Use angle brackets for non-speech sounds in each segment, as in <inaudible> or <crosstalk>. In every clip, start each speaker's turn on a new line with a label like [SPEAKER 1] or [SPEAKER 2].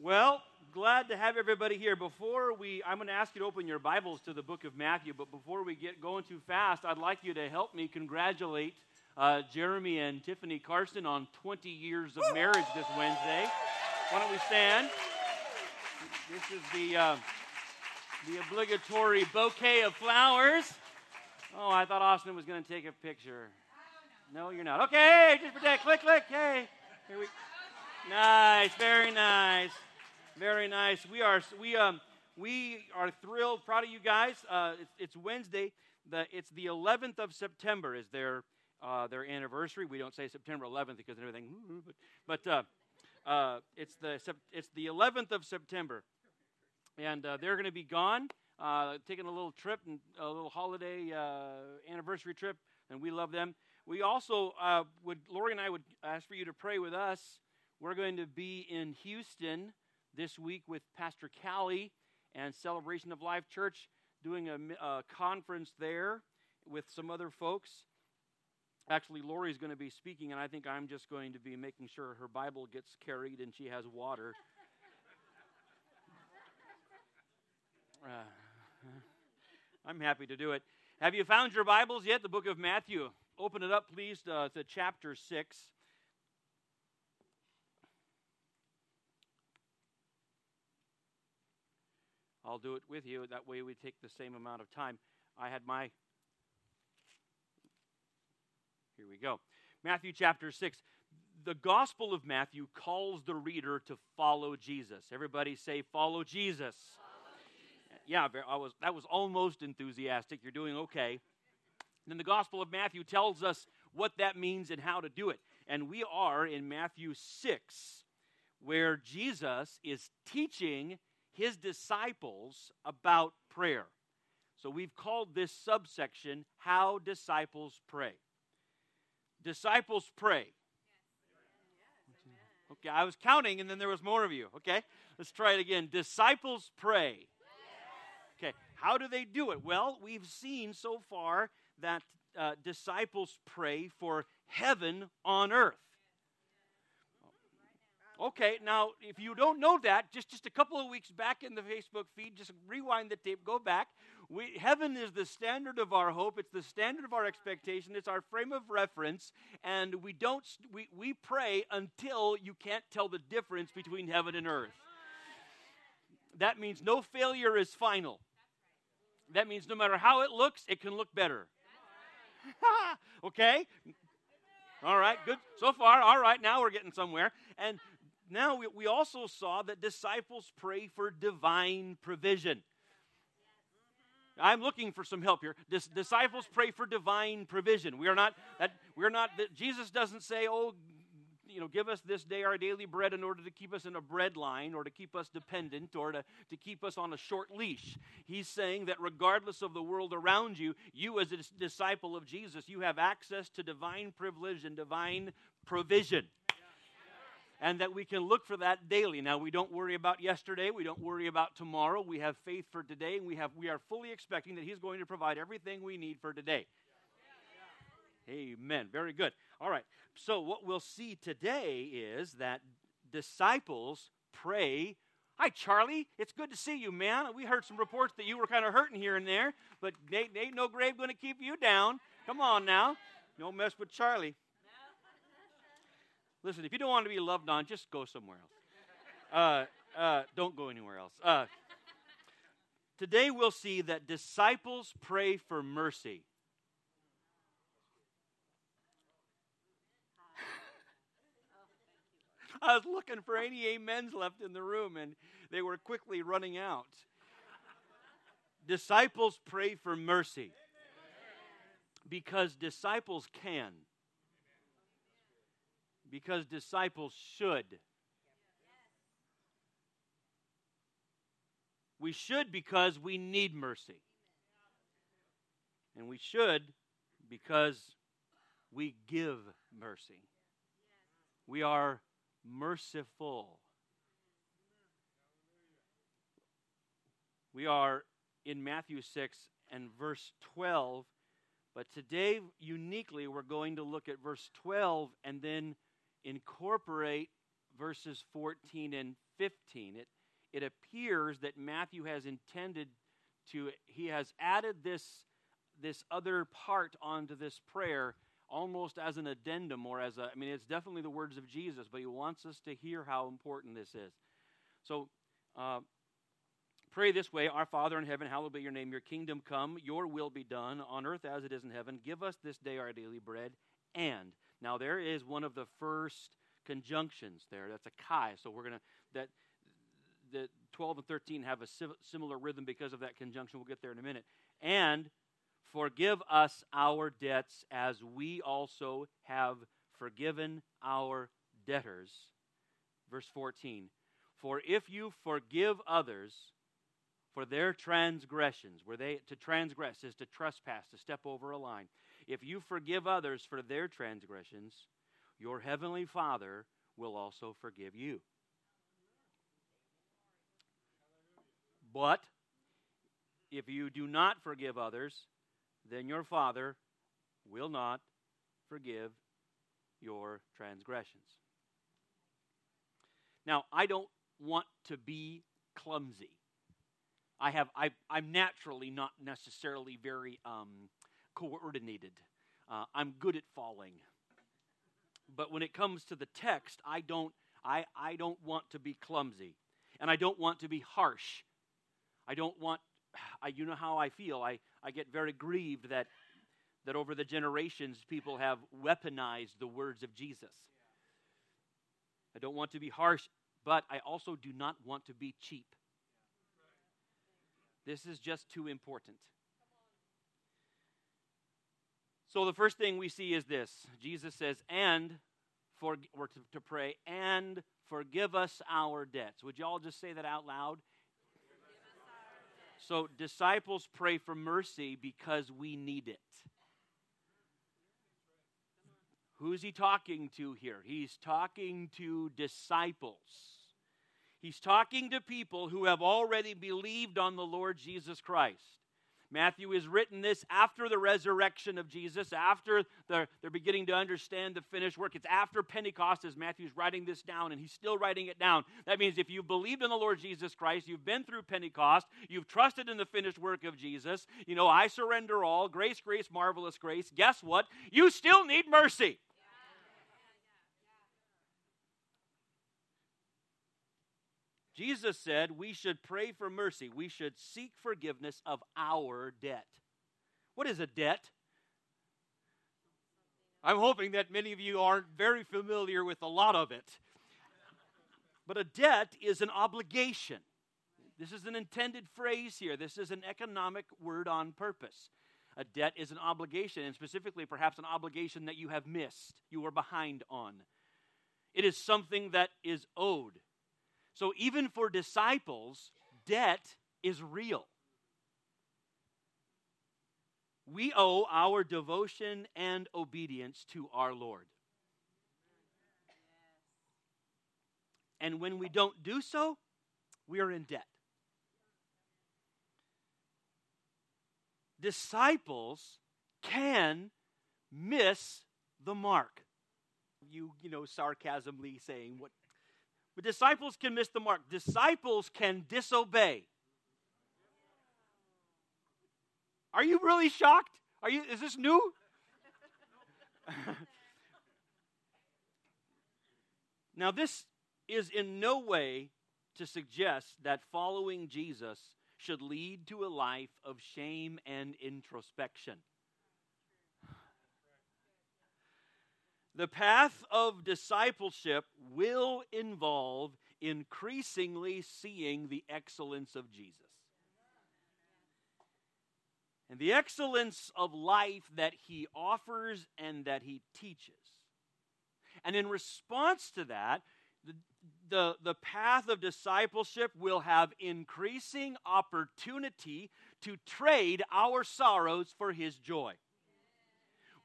[SPEAKER 1] Well, glad to have everybody here. Before we, I'm going to ask you to open your Bibles to the book of Matthew, but before we get going too fast, I'd like you to help me congratulate uh, Jeremy and Tiffany Carson on 20 years of marriage this Wednesday. Why don't we stand? This is the, uh, the obligatory bouquet of flowers. Oh, I thought Austin was going to take a picture. No, you're not. Okay, just protect. Click, click. Hey, here we. Nice, very nice. Very nice. We are we um we are thrilled, proud of you guys. Uh, it's, it's Wednesday. The it's the 11th of September is their uh, their anniversary. We don't say September 11th because everything, but but uh, uh, it's the it's the 11th of September, and uh, they're going to be gone, uh, taking a little trip and a little holiday uh, anniversary trip, and we love them. We also uh, would Lori and I would ask for you to pray with us. We're going to be in Houston this week with Pastor Callie and Celebration of Life Church doing a, a conference there with some other folks. Actually, Lori's going to be speaking, and I think I'm just going to be making sure her Bible gets carried and she has water. <laughs> Uh, <laughs> I'm happy to do it. Have you found your Bibles yet? The book of Matthew. Open it up, please, uh, to chapter 6. I'll do it with you. That way we take the same amount of time. I had my. Here we go. Matthew chapter 6. The Gospel of Matthew calls the reader to follow Jesus. Everybody say, follow Jesus. Follow Jesus. Yeah, I was, that was almost enthusiastic. You're doing okay. And then the Gospel of Matthew tells us what that means and how to do it. And we are in Matthew 6, where Jesus is teaching his disciples about prayer. So we've called this subsection How Disciples Pray. Disciples pray. Okay, I was counting and then there was more of you. Okay, let's try it again. Disciples pray. Okay, how do they do it? Well, we've seen so far that uh, disciples pray for heaven on earth. Okay, now if you don't know that, just just a couple of weeks back in the Facebook feed, just rewind the tape, go back. We, heaven is the standard of our hope. It's the standard of our expectation. It's our frame of reference, and we don't we, we pray until you can't tell the difference between heaven and earth. That means no failure is final. That means no matter how it looks, it can look better. <laughs> okay? All right, good. So far, all right, now we're getting somewhere. And now we, we also saw that disciples pray for divine provision. I'm looking for some help here. Dis- disciples pray for divine provision. We are not that we're not that Jesus doesn't say, "Oh, you know, give us this day our daily bread in order to keep us in a bread line or to keep us dependent or to, to keep us on a short leash. He's saying that regardless of the world around you, you as a disciple of Jesus, you have access to divine privilege and divine provision and that we can look for that daily. Now, we don't worry about yesterday, we don't worry about tomorrow. We have faith for today, and we, have, we are fully expecting that He's going to provide everything we need for today. Amen. Very good. All right. So, what we'll see today is that disciples pray. Hi, Charlie. It's good to see you, man. We heard some reports that you were kind of hurting here and there, but ain't, ain't no grave going to keep you down. Come on now. Don't mess with Charlie. Listen, if you don't want to be loved on, just go somewhere else. Uh, uh, don't go anywhere else. Uh, today we'll see that disciples pray for mercy. I was looking for any amens left in the room, and they were quickly running out. Disciples pray for mercy because disciples can because disciples should. We should because we need mercy. And we should because we give mercy. We are merciful. We are in Matthew 6 and verse 12, but today, uniquely, we're going to look at verse 12 and then incorporate verses 14 and 15, it, it appears that Matthew has intended to, he has added this, this other part onto this prayer almost as an addendum or as a, I mean, it's definitely the words of Jesus, but he wants us to hear how important this is. So, uh, pray this way Our Father in heaven, hallowed be your name. Your kingdom come, your will be done on earth as it is in heaven. Give us this day our daily bread. And, now there is one of the first conjunctions there. That's a kai. So we're going to, that, the 12 and 13 have a similar rhythm because of that conjunction. We'll get there in a minute. And forgive us our debts as we also have forgiven our debtors. Verse 14. For if you forgive others for their transgressions, where they to transgress is to trespass, to step over a line. If you forgive others for their transgressions, your heavenly Father will also forgive you. But if you do not forgive others, then your Father will not forgive your transgressions. Now, I don't want to be clumsy. I have I, I'm naturally not necessarily very um, coordinated. Uh, I'm good at falling, but when it comes to the text, I don't I, I don't want to be clumsy, and I don't want to be harsh. I don't want, I, you know how I feel. I, I get very grieved that, that over the generations people have weaponized the words of Jesus. I don't want to be harsh, but I also do not want to be cheap. This is just too important. So the first thing we see is this Jesus says, and for, or to, to pray, and forgive us our debts. Would you all just say that out loud? So, disciples pray for mercy because we need it. Who's he talking to here? He's talking to disciples. He's talking to people who have already believed on the Lord Jesus Christ. Matthew has written this after the resurrection of Jesus, after they're, they're beginning to understand the finished work. It's after Pentecost as Matthew's writing this down, and he's still writing it down. That means if you've believed in the Lord Jesus Christ, you've been through Pentecost, you've trusted in the finished work of Jesus, you know, I surrender all, grace, grace, marvelous grace. Guess what? You still need mercy. Jesus said we should pray for mercy. We should seek forgiveness of our debt. What is a debt? I'm hoping that many of you aren't very familiar with a lot of it. But a debt is an obligation. This is an intended phrase here. This is an economic word on purpose. A debt is an obligation, and specifically, perhaps, an obligation that you have missed, you are behind on. It is something that is owed. So even for disciples, debt is real. We owe our devotion and obedience to our Lord. And when we don't do so, we are in debt. Disciples can miss the mark. You, you know, sarcasmically saying, what but disciples can miss the mark. Disciples can disobey. Are you really shocked? Are you is this new? <laughs> now this is in no way to suggest that following Jesus should lead to a life of shame and introspection. The path of discipleship will involve increasingly seeing the excellence of Jesus. And the excellence of life that he offers and that he teaches. And in response to that, the, the, the path of discipleship will have increasing opportunity to trade our sorrows for his joy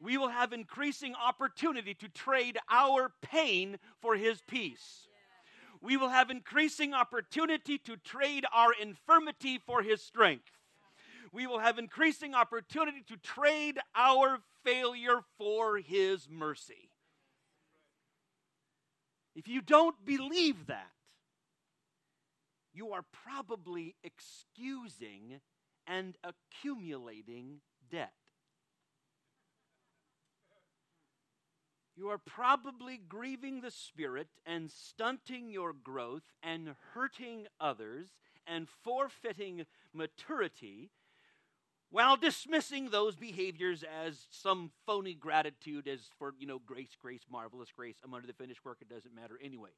[SPEAKER 1] we will have increasing opportunity to trade our pain for His peace. We will have increasing opportunity to trade our infirmity for His strength. We will have increasing opportunity to trade our failure for His mercy. If you don't believe that, you are probably excusing and accumulating debt. You are probably grieving the Spirit and stunting your growth and hurting others and forfeiting maturity while dismissing those behaviors as some phony gratitude as for, you know, grace, grace, marvelous grace. I'm under the finished work. It doesn't matter anyway.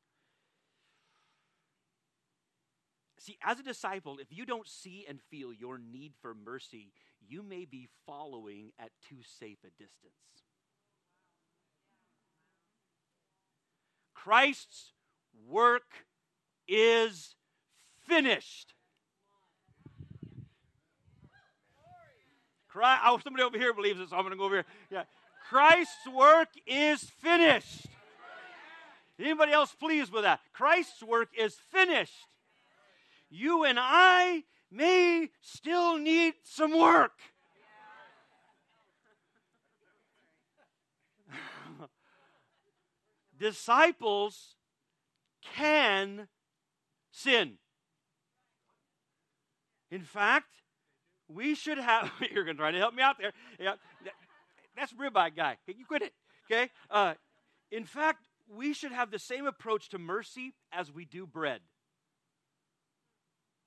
[SPEAKER 1] See, as a disciple, if you don't see and feel your need for mercy, you may be following at too safe a distance. Christ's work is finished. Christ, oh, somebody over here believes it, so I'm going to go over here. Yeah. Christ's work is finished. Anybody else pleased with that? Christ's work is finished. You and I may still need some work. Disciples can sin. In fact, we should have. <laughs> You're going to try to help me out there. Yeah, that's ribeye guy. Can you quit it? Okay. Uh, in fact, we should have the same approach to mercy as we do bread.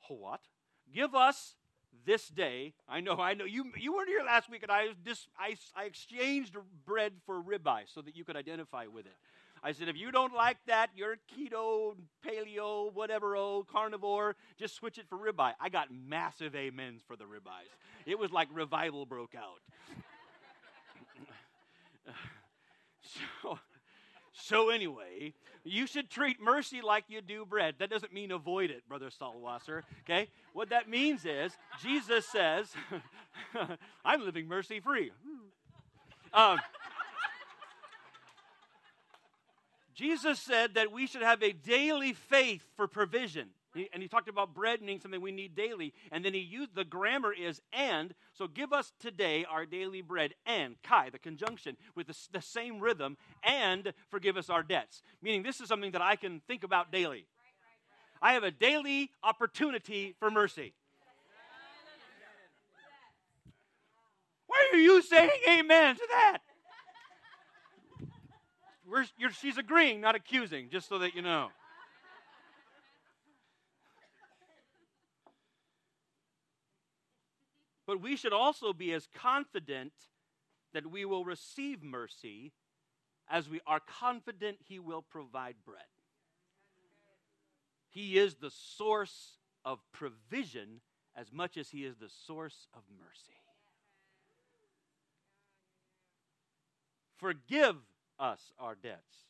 [SPEAKER 1] What? Give us this day. I know, I know. You you weren't here last week, and I just I, I exchanged bread for ribeye so that you could identify with it. I said, if you don't like that, you're keto, paleo, whatever, oh, carnivore, just switch it for ribeye. I got massive amens for the ribeyes. It was like revival broke out. <laughs> so, so anyway, you should treat mercy like you do bread. That doesn't mean avoid it, Brother Stallwasser. Okay? What that means is Jesus says, <laughs> I'm living mercy free. Um, Jesus said that we should have a daily faith for provision. and he talked about bread being something we need daily. And then he used the grammar is and. So give us today our daily bread and, kai, the conjunction, with the, the same rhythm, and forgive us our debts. Meaning this is something that I can think about daily. I have a daily opportunity for mercy. Why are you saying amen to that? She's agreeing, not accusing, just so that you know. But we should also be as confident that we will receive mercy as we are confident He will provide bread. He is the source of provision as much as He is the source of mercy. Forgive us our debts.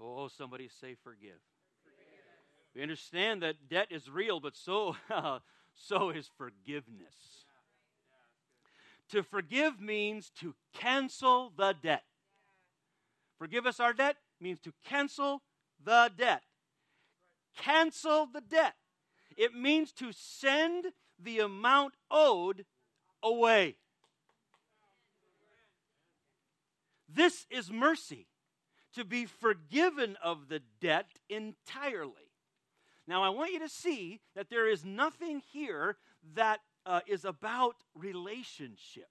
[SPEAKER 1] Oh, somebody say forgive. forgive. We understand that debt is real, but so, <laughs> so is forgiveness. To forgive means to cancel the debt. Forgive us our debt means to cancel the debt. Cancel the debt. It means to send the amount owed away. This is mercy, to be forgiven of the debt entirely. Now, I want you to see that there is nothing here that uh, is about relationship.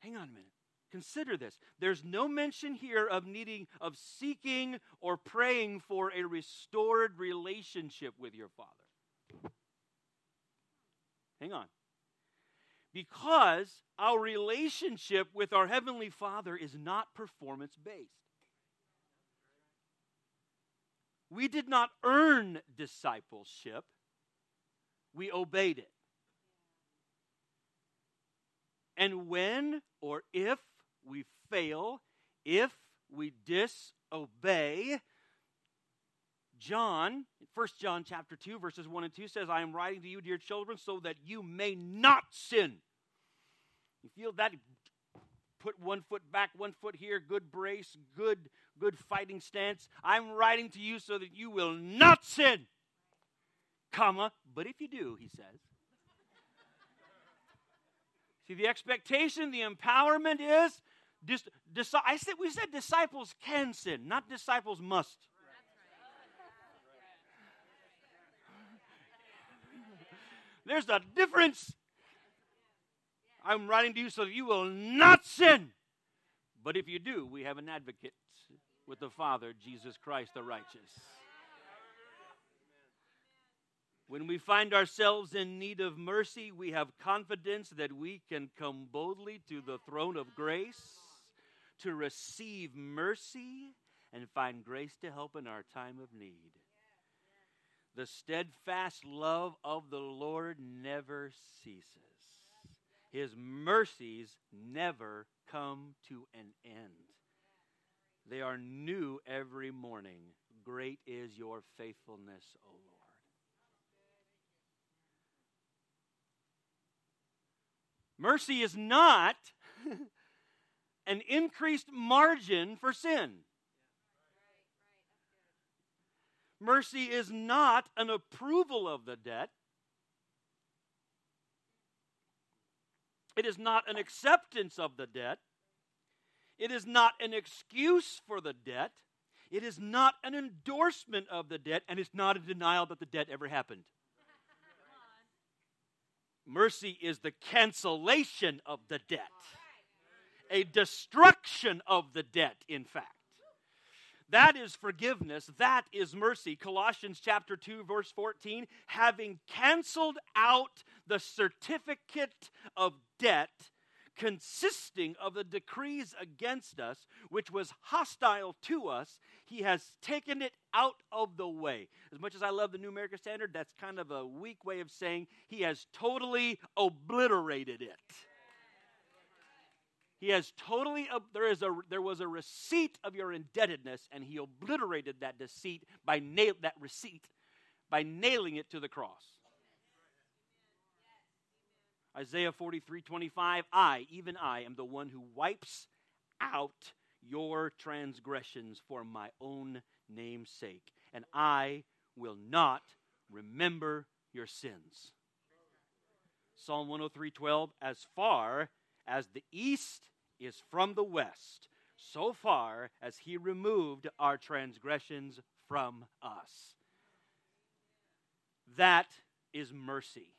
[SPEAKER 1] Hang on a minute. Consider this. There's no mention here of needing, of seeking or praying for a restored relationship with your Father. Hang on because our relationship with our Heavenly Father is not performance based. We did not earn discipleship, we obeyed it. And when or if we fail, if we disobey, John, 1 John chapter 2, verses 1 and 2 says, I am writing to you, dear children, so that you may not sin. You feel that? Put one foot back, one foot here, good brace, good, good fighting stance. I'm writing to you so that you will not sin. Comma, but if you do, he says. <laughs> See, the expectation, the empowerment is dis, dis, I said we said disciples can sin, not disciples must. There's a difference. I'm writing to you so that you will not sin. But if you do, we have an advocate with the Father, Jesus Christ the righteous. When we find ourselves in need of mercy, we have confidence that we can come boldly to the throne of grace to receive mercy and find grace to help in our time of need. The steadfast love of the Lord never ceases. His mercies never come to an end. They are new every morning. Great is your faithfulness, O Lord. Mercy is not <laughs> an increased margin for sin. Mercy is not an approval of the debt. It is not an acceptance of the debt. It is not an excuse for the debt. It is not an endorsement of the debt, and it's not a denial that the debt ever happened. Mercy is the cancellation of the debt, a destruction of the debt, in fact. That is forgiveness. That is mercy. Colossians chapter 2 verse 14, having canceled out the certificate of debt consisting of the decrees against us, which was hostile to us, he has taken it out of the way. As much as I love the New American Standard, that's kind of a weak way of saying he has totally obliterated it. He has totally there is a there was a receipt of your indebtedness, and he obliterated that deceit by nail that receipt by nailing it to the cross. Isaiah 43 25, I, even I, am the one who wipes out your transgressions for my own name's sake, and I will not remember your sins. Psalm 103 12, as far as the east is from the west, so far as he removed our transgressions from us. That is mercy.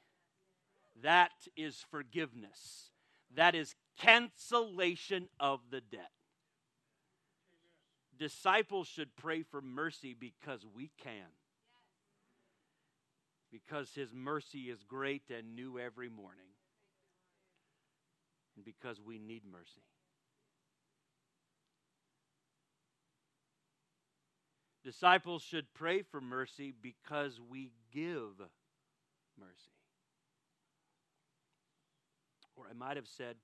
[SPEAKER 1] That is forgiveness. That is cancellation of the debt. Disciples should pray for mercy because we can. Because his mercy is great and new every morning. And because we need mercy. Disciples should pray for mercy because we give mercy. Or I might have said,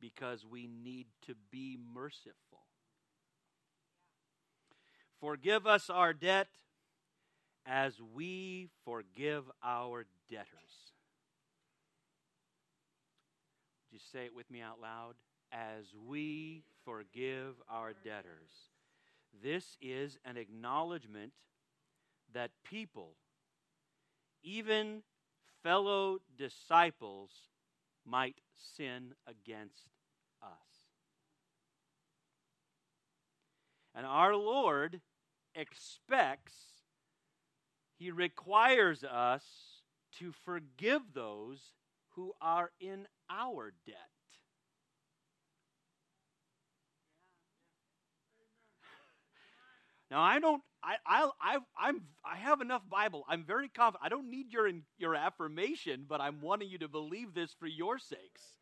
[SPEAKER 1] because we need to be merciful. Forgive us our debt as we forgive our debtors. Would you say it with me out loud? As we forgive our debtors. This is an acknowledgement that people, even fellow disciples, might sin against us. And our Lord expects, He requires us to forgive those who are in our debt. Now I don't. I I I I'm I have enough Bible. I'm very confident. I don't need your your affirmation, but I'm wanting you to believe this for your sakes.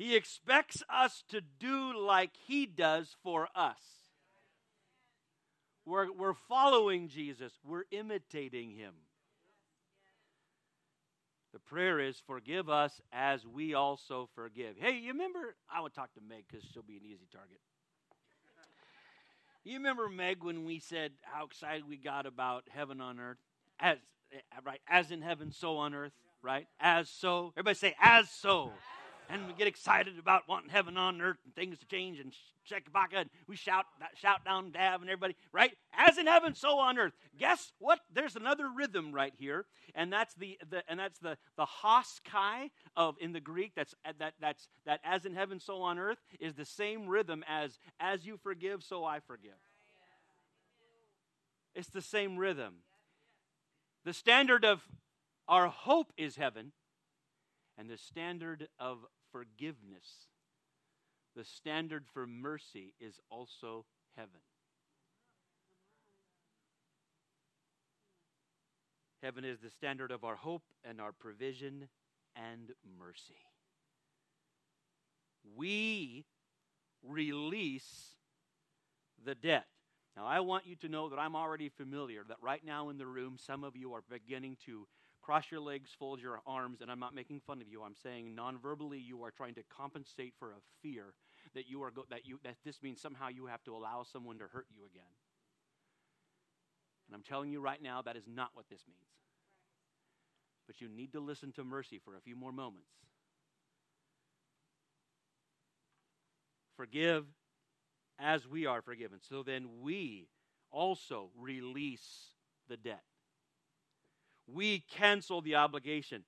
[SPEAKER 1] He expects us to do like He does for us. We're, we're following Jesus, we're imitating Him. The prayer is, Forgive us as we also forgive. Hey, you remember? I would talk to Meg because she'll be an easy target. You remember Meg when we said how excited we got about heaven on earth, as eh, right as in heaven, so on earth, right? As so. Everybody say as so. And we get excited about wanting heaven on earth and things to change and Czechoslovakia and we shout shout down Dav and everybody, right? As in heaven, so on earth. Guess what? There's another rhythm right here, and that's the, the and that's the the hos kai of in the Greek. That's uh, that that's that as in heaven, so on earth is the same rhythm as as you forgive, so I forgive. It's the same rhythm. The standard of our hope is heaven, and the standard of forgiveness, the standard for mercy, is also heaven. Heaven is the standard of our hope and our provision and mercy. We release the debt. Now, I want you to know that I'm already familiar that right now in the room, some of you are beginning to cross your legs, fold your arms, and I'm not making fun of you. I'm saying non-verbally you are trying to compensate for a fear that you are go- that you that this means somehow you have to allow someone to hurt you again. And I'm telling you right now that is not what this means. But you need to listen to mercy for a few more moments. Forgive as we are forgiven. So then we also release the debt. We cancel the obligation.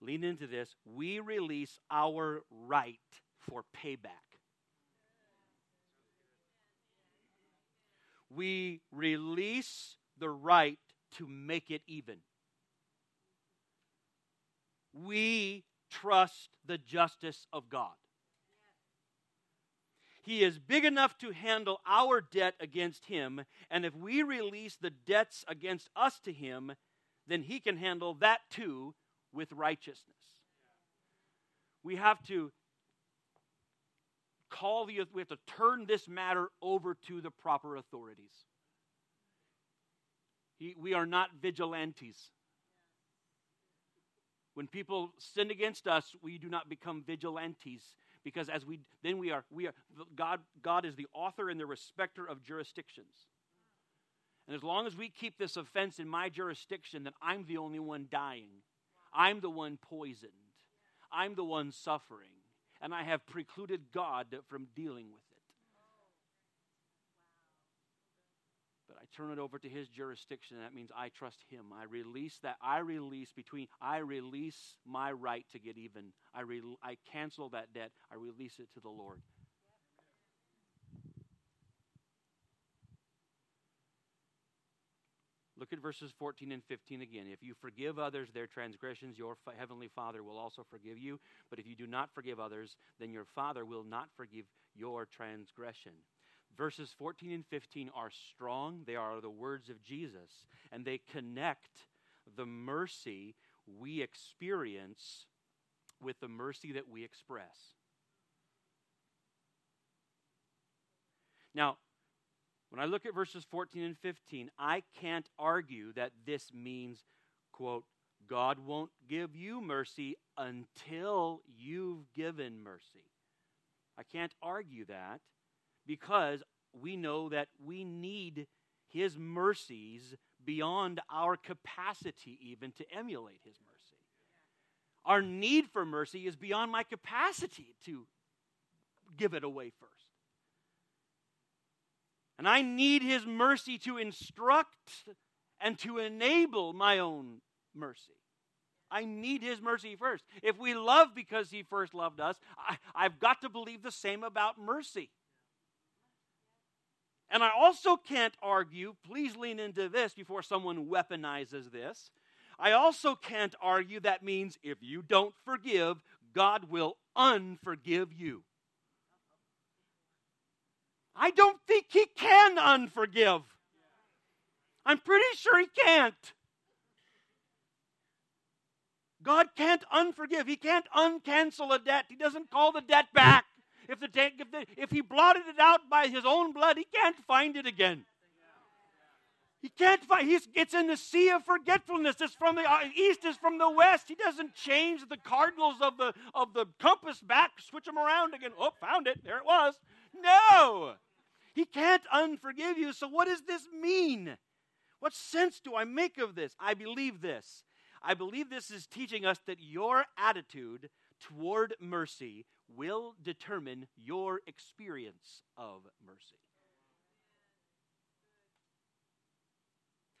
[SPEAKER 1] Lean into this. We release our right for payback. We release the right to make it even. We trust the justice of God. He is big enough to handle our debt against him, and if we release the debts against us to him, then he can handle that too with righteousness. We have to call the we have to turn this matter over to the proper authorities. He, we are not vigilantes. When people sin against us, we do not become vigilantes because as we then we are we are God God is the author and the respecter of jurisdictions. And as long as we keep this offense in my jurisdiction, then I'm the only one dying. I'm the one poisoned. I'm the one suffering. And I have precluded God from dealing with it. But I turn it over to his jurisdiction, and that means I trust him. I release that. I release between, I release my right to get even. I, re, I cancel that debt. I release it to the Lord. Look at verses 14 and 15 again. If you forgive others their transgressions, your heavenly Father will also forgive you. But if you do not forgive others, then your Father will not forgive your transgression. Verses 14 and 15 are strong. They are the words of Jesus, and they connect the mercy we experience with the mercy that we express. Now, when I look at verses 14 and 15, I can't argue that this means, quote, God won't give you mercy until you've given mercy. I can't argue that because we know that we need His mercies beyond our capacity even to emulate His mercy. Our need for mercy is beyond my capacity to give it away first. And I need His mercy to instruct and to enable my own mercy. I need His mercy first. If we love because He first loved us, I, I've got to believe the same about mercy. And I also can't argue, please lean into this before someone weaponizes this. I also can't argue that means if you don't forgive, God will unforgive you. I don't think he can unforgive. I'm pretty sure he can't. God can't unforgive. He can't uncancel a debt. He doesn't call the debt back. If, the, if, the, if he blotted it out by his own blood, he can't find it again. He can't find. He's, it's in the sea of forgetfulness. It's from the uh, east. It's from the west. He doesn't change the cardinals of the of the compass back. Switch them around again. Oh, found it. There it was. No. He can't unforgive you. So, what does this mean? What sense do I make of this? I believe this. I believe this is teaching us that your attitude toward mercy will determine your experience of mercy.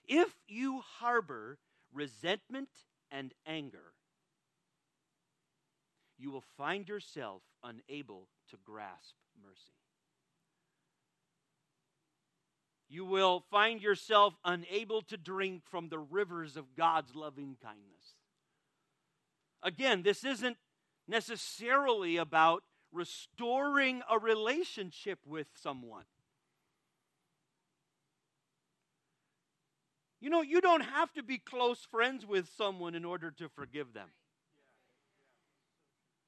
[SPEAKER 1] If you harbor resentment and anger, you will find yourself unable to grasp mercy. You will find yourself unable to drink from the rivers of God's loving kindness. Again, this isn't necessarily about restoring a relationship with someone. You know, you don't have to be close friends with someone in order to forgive them.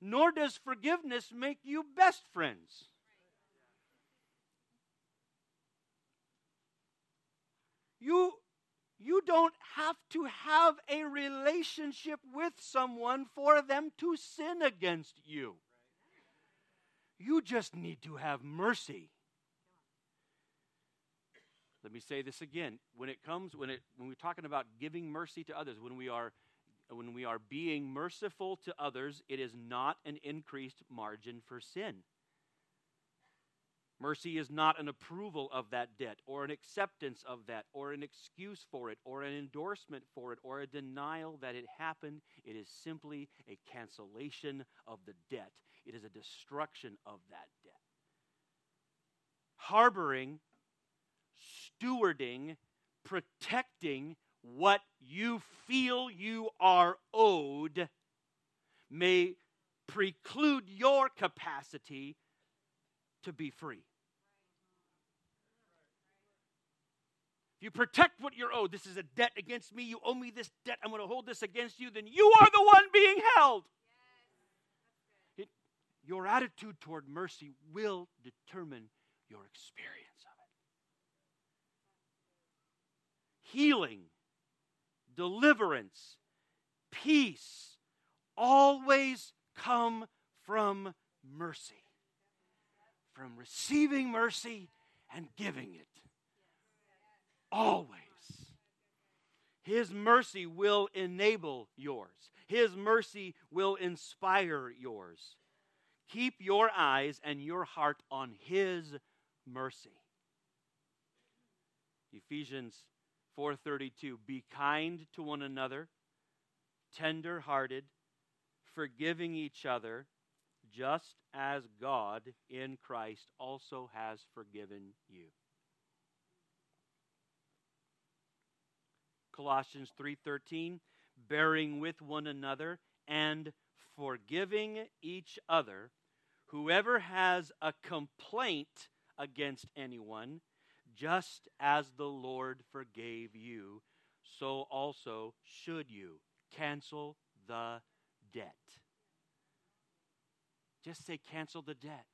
[SPEAKER 1] Nor does forgiveness make you best friends. You, you don't have to have a relationship with someone for them to sin against you. You just need to have mercy. Let me say this again. When it comes, when, it, when we're talking about giving mercy to others, when we are when we are being merciful to others, it is not an increased margin for sin. Mercy is not an approval of that debt, or an acceptance of that, or an excuse for it, or an endorsement for it, or a denial that it happened. It is simply a cancellation of the debt, it is a destruction of that debt. Harboring stewarding, protecting what you feel you are owed may preclude your capacity to be free. If you protect what you're owed, this is a debt against me, you owe me this debt, I'm going to hold this against you, then you are the one being held. It, your attitude toward mercy will determine your experience. Of it. Healing, deliverance, peace always come from mercy, from receiving mercy and giving it. Always. His mercy will enable yours. His mercy will inspire yours. Keep your eyes and your heart on His mercy. Ephesians 4:32 Be kind to one another, tender-hearted, forgiving each other, just as God in Christ also has forgiven you. Colossians 3:13 bearing with one another and forgiving each other whoever has a complaint against anyone just as the Lord forgave you, so also should you. Cancel the debt. Just say, cancel the debt.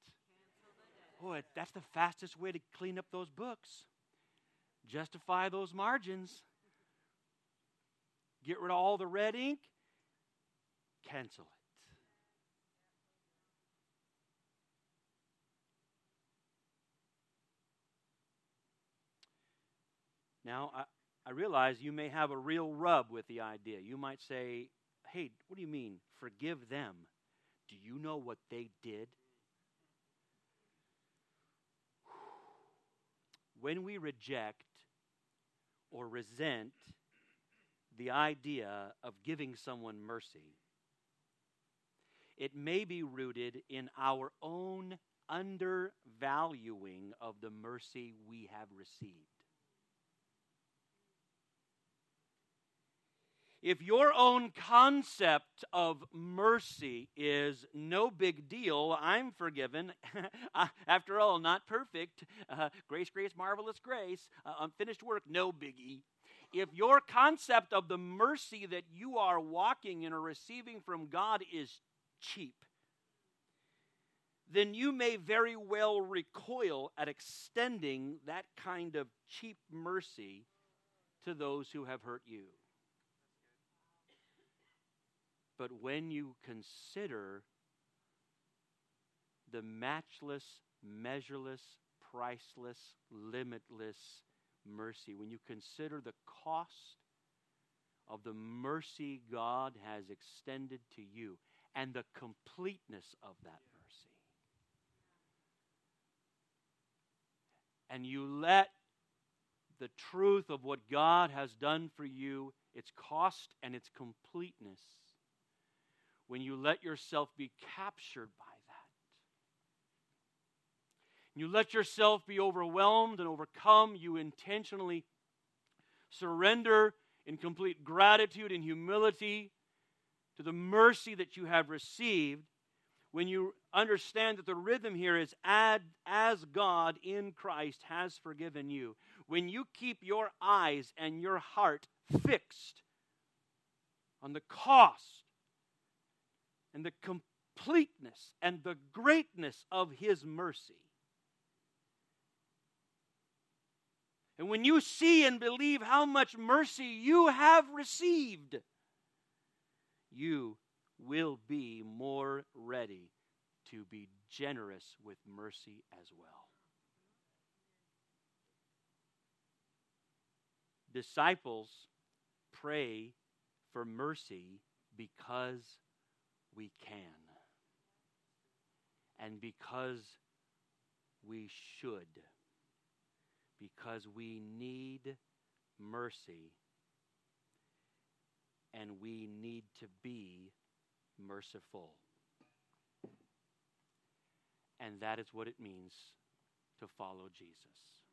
[SPEAKER 1] Boy, that's the fastest way to clean up those books. Justify those margins. Get rid of all the red ink. Cancel it. Now, I, I realize you may have a real rub with the idea. You might say, hey, what do you mean, forgive them? Do you know what they did? When we reject or resent the idea of giving someone mercy, it may be rooted in our own undervaluing of the mercy we have received. If your own concept of mercy is no big deal, I'm forgiven. <laughs> After all, not perfect. Uh, grace, grace, marvelous grace. Uh, unfinished work, no biggie. If your concept of the mercy that you are walking in or receiving from God is cheap, then you may very well recoil at extending that kind of cheap mercy to those who have hurt you. But when you consider the matchless, measureless, priceless, limitless mercy, when you consider the cost of the mercy God has extended to you and the completeness of that mercy, and you let the truth of what God has done for you, its cost and its completeness, when you let yourself be captured by You let yourself be overwhelmed and overcome. You intentionally surrender in complete gratitude and humility to the mercy that you have received. When you understand that the rhythm here is as God in Christ has forgiven you. When you keep your eyes and your heart fixed on the cost and the completeness and the greatness of His mercy. And when you see and believe how much mercy you have received, you will be more ready to be generous with mercy as well. Disciples pray for mercy because we can and because we should, because we need mercy and we need to be merciful. And that is what it means to follow Jesus.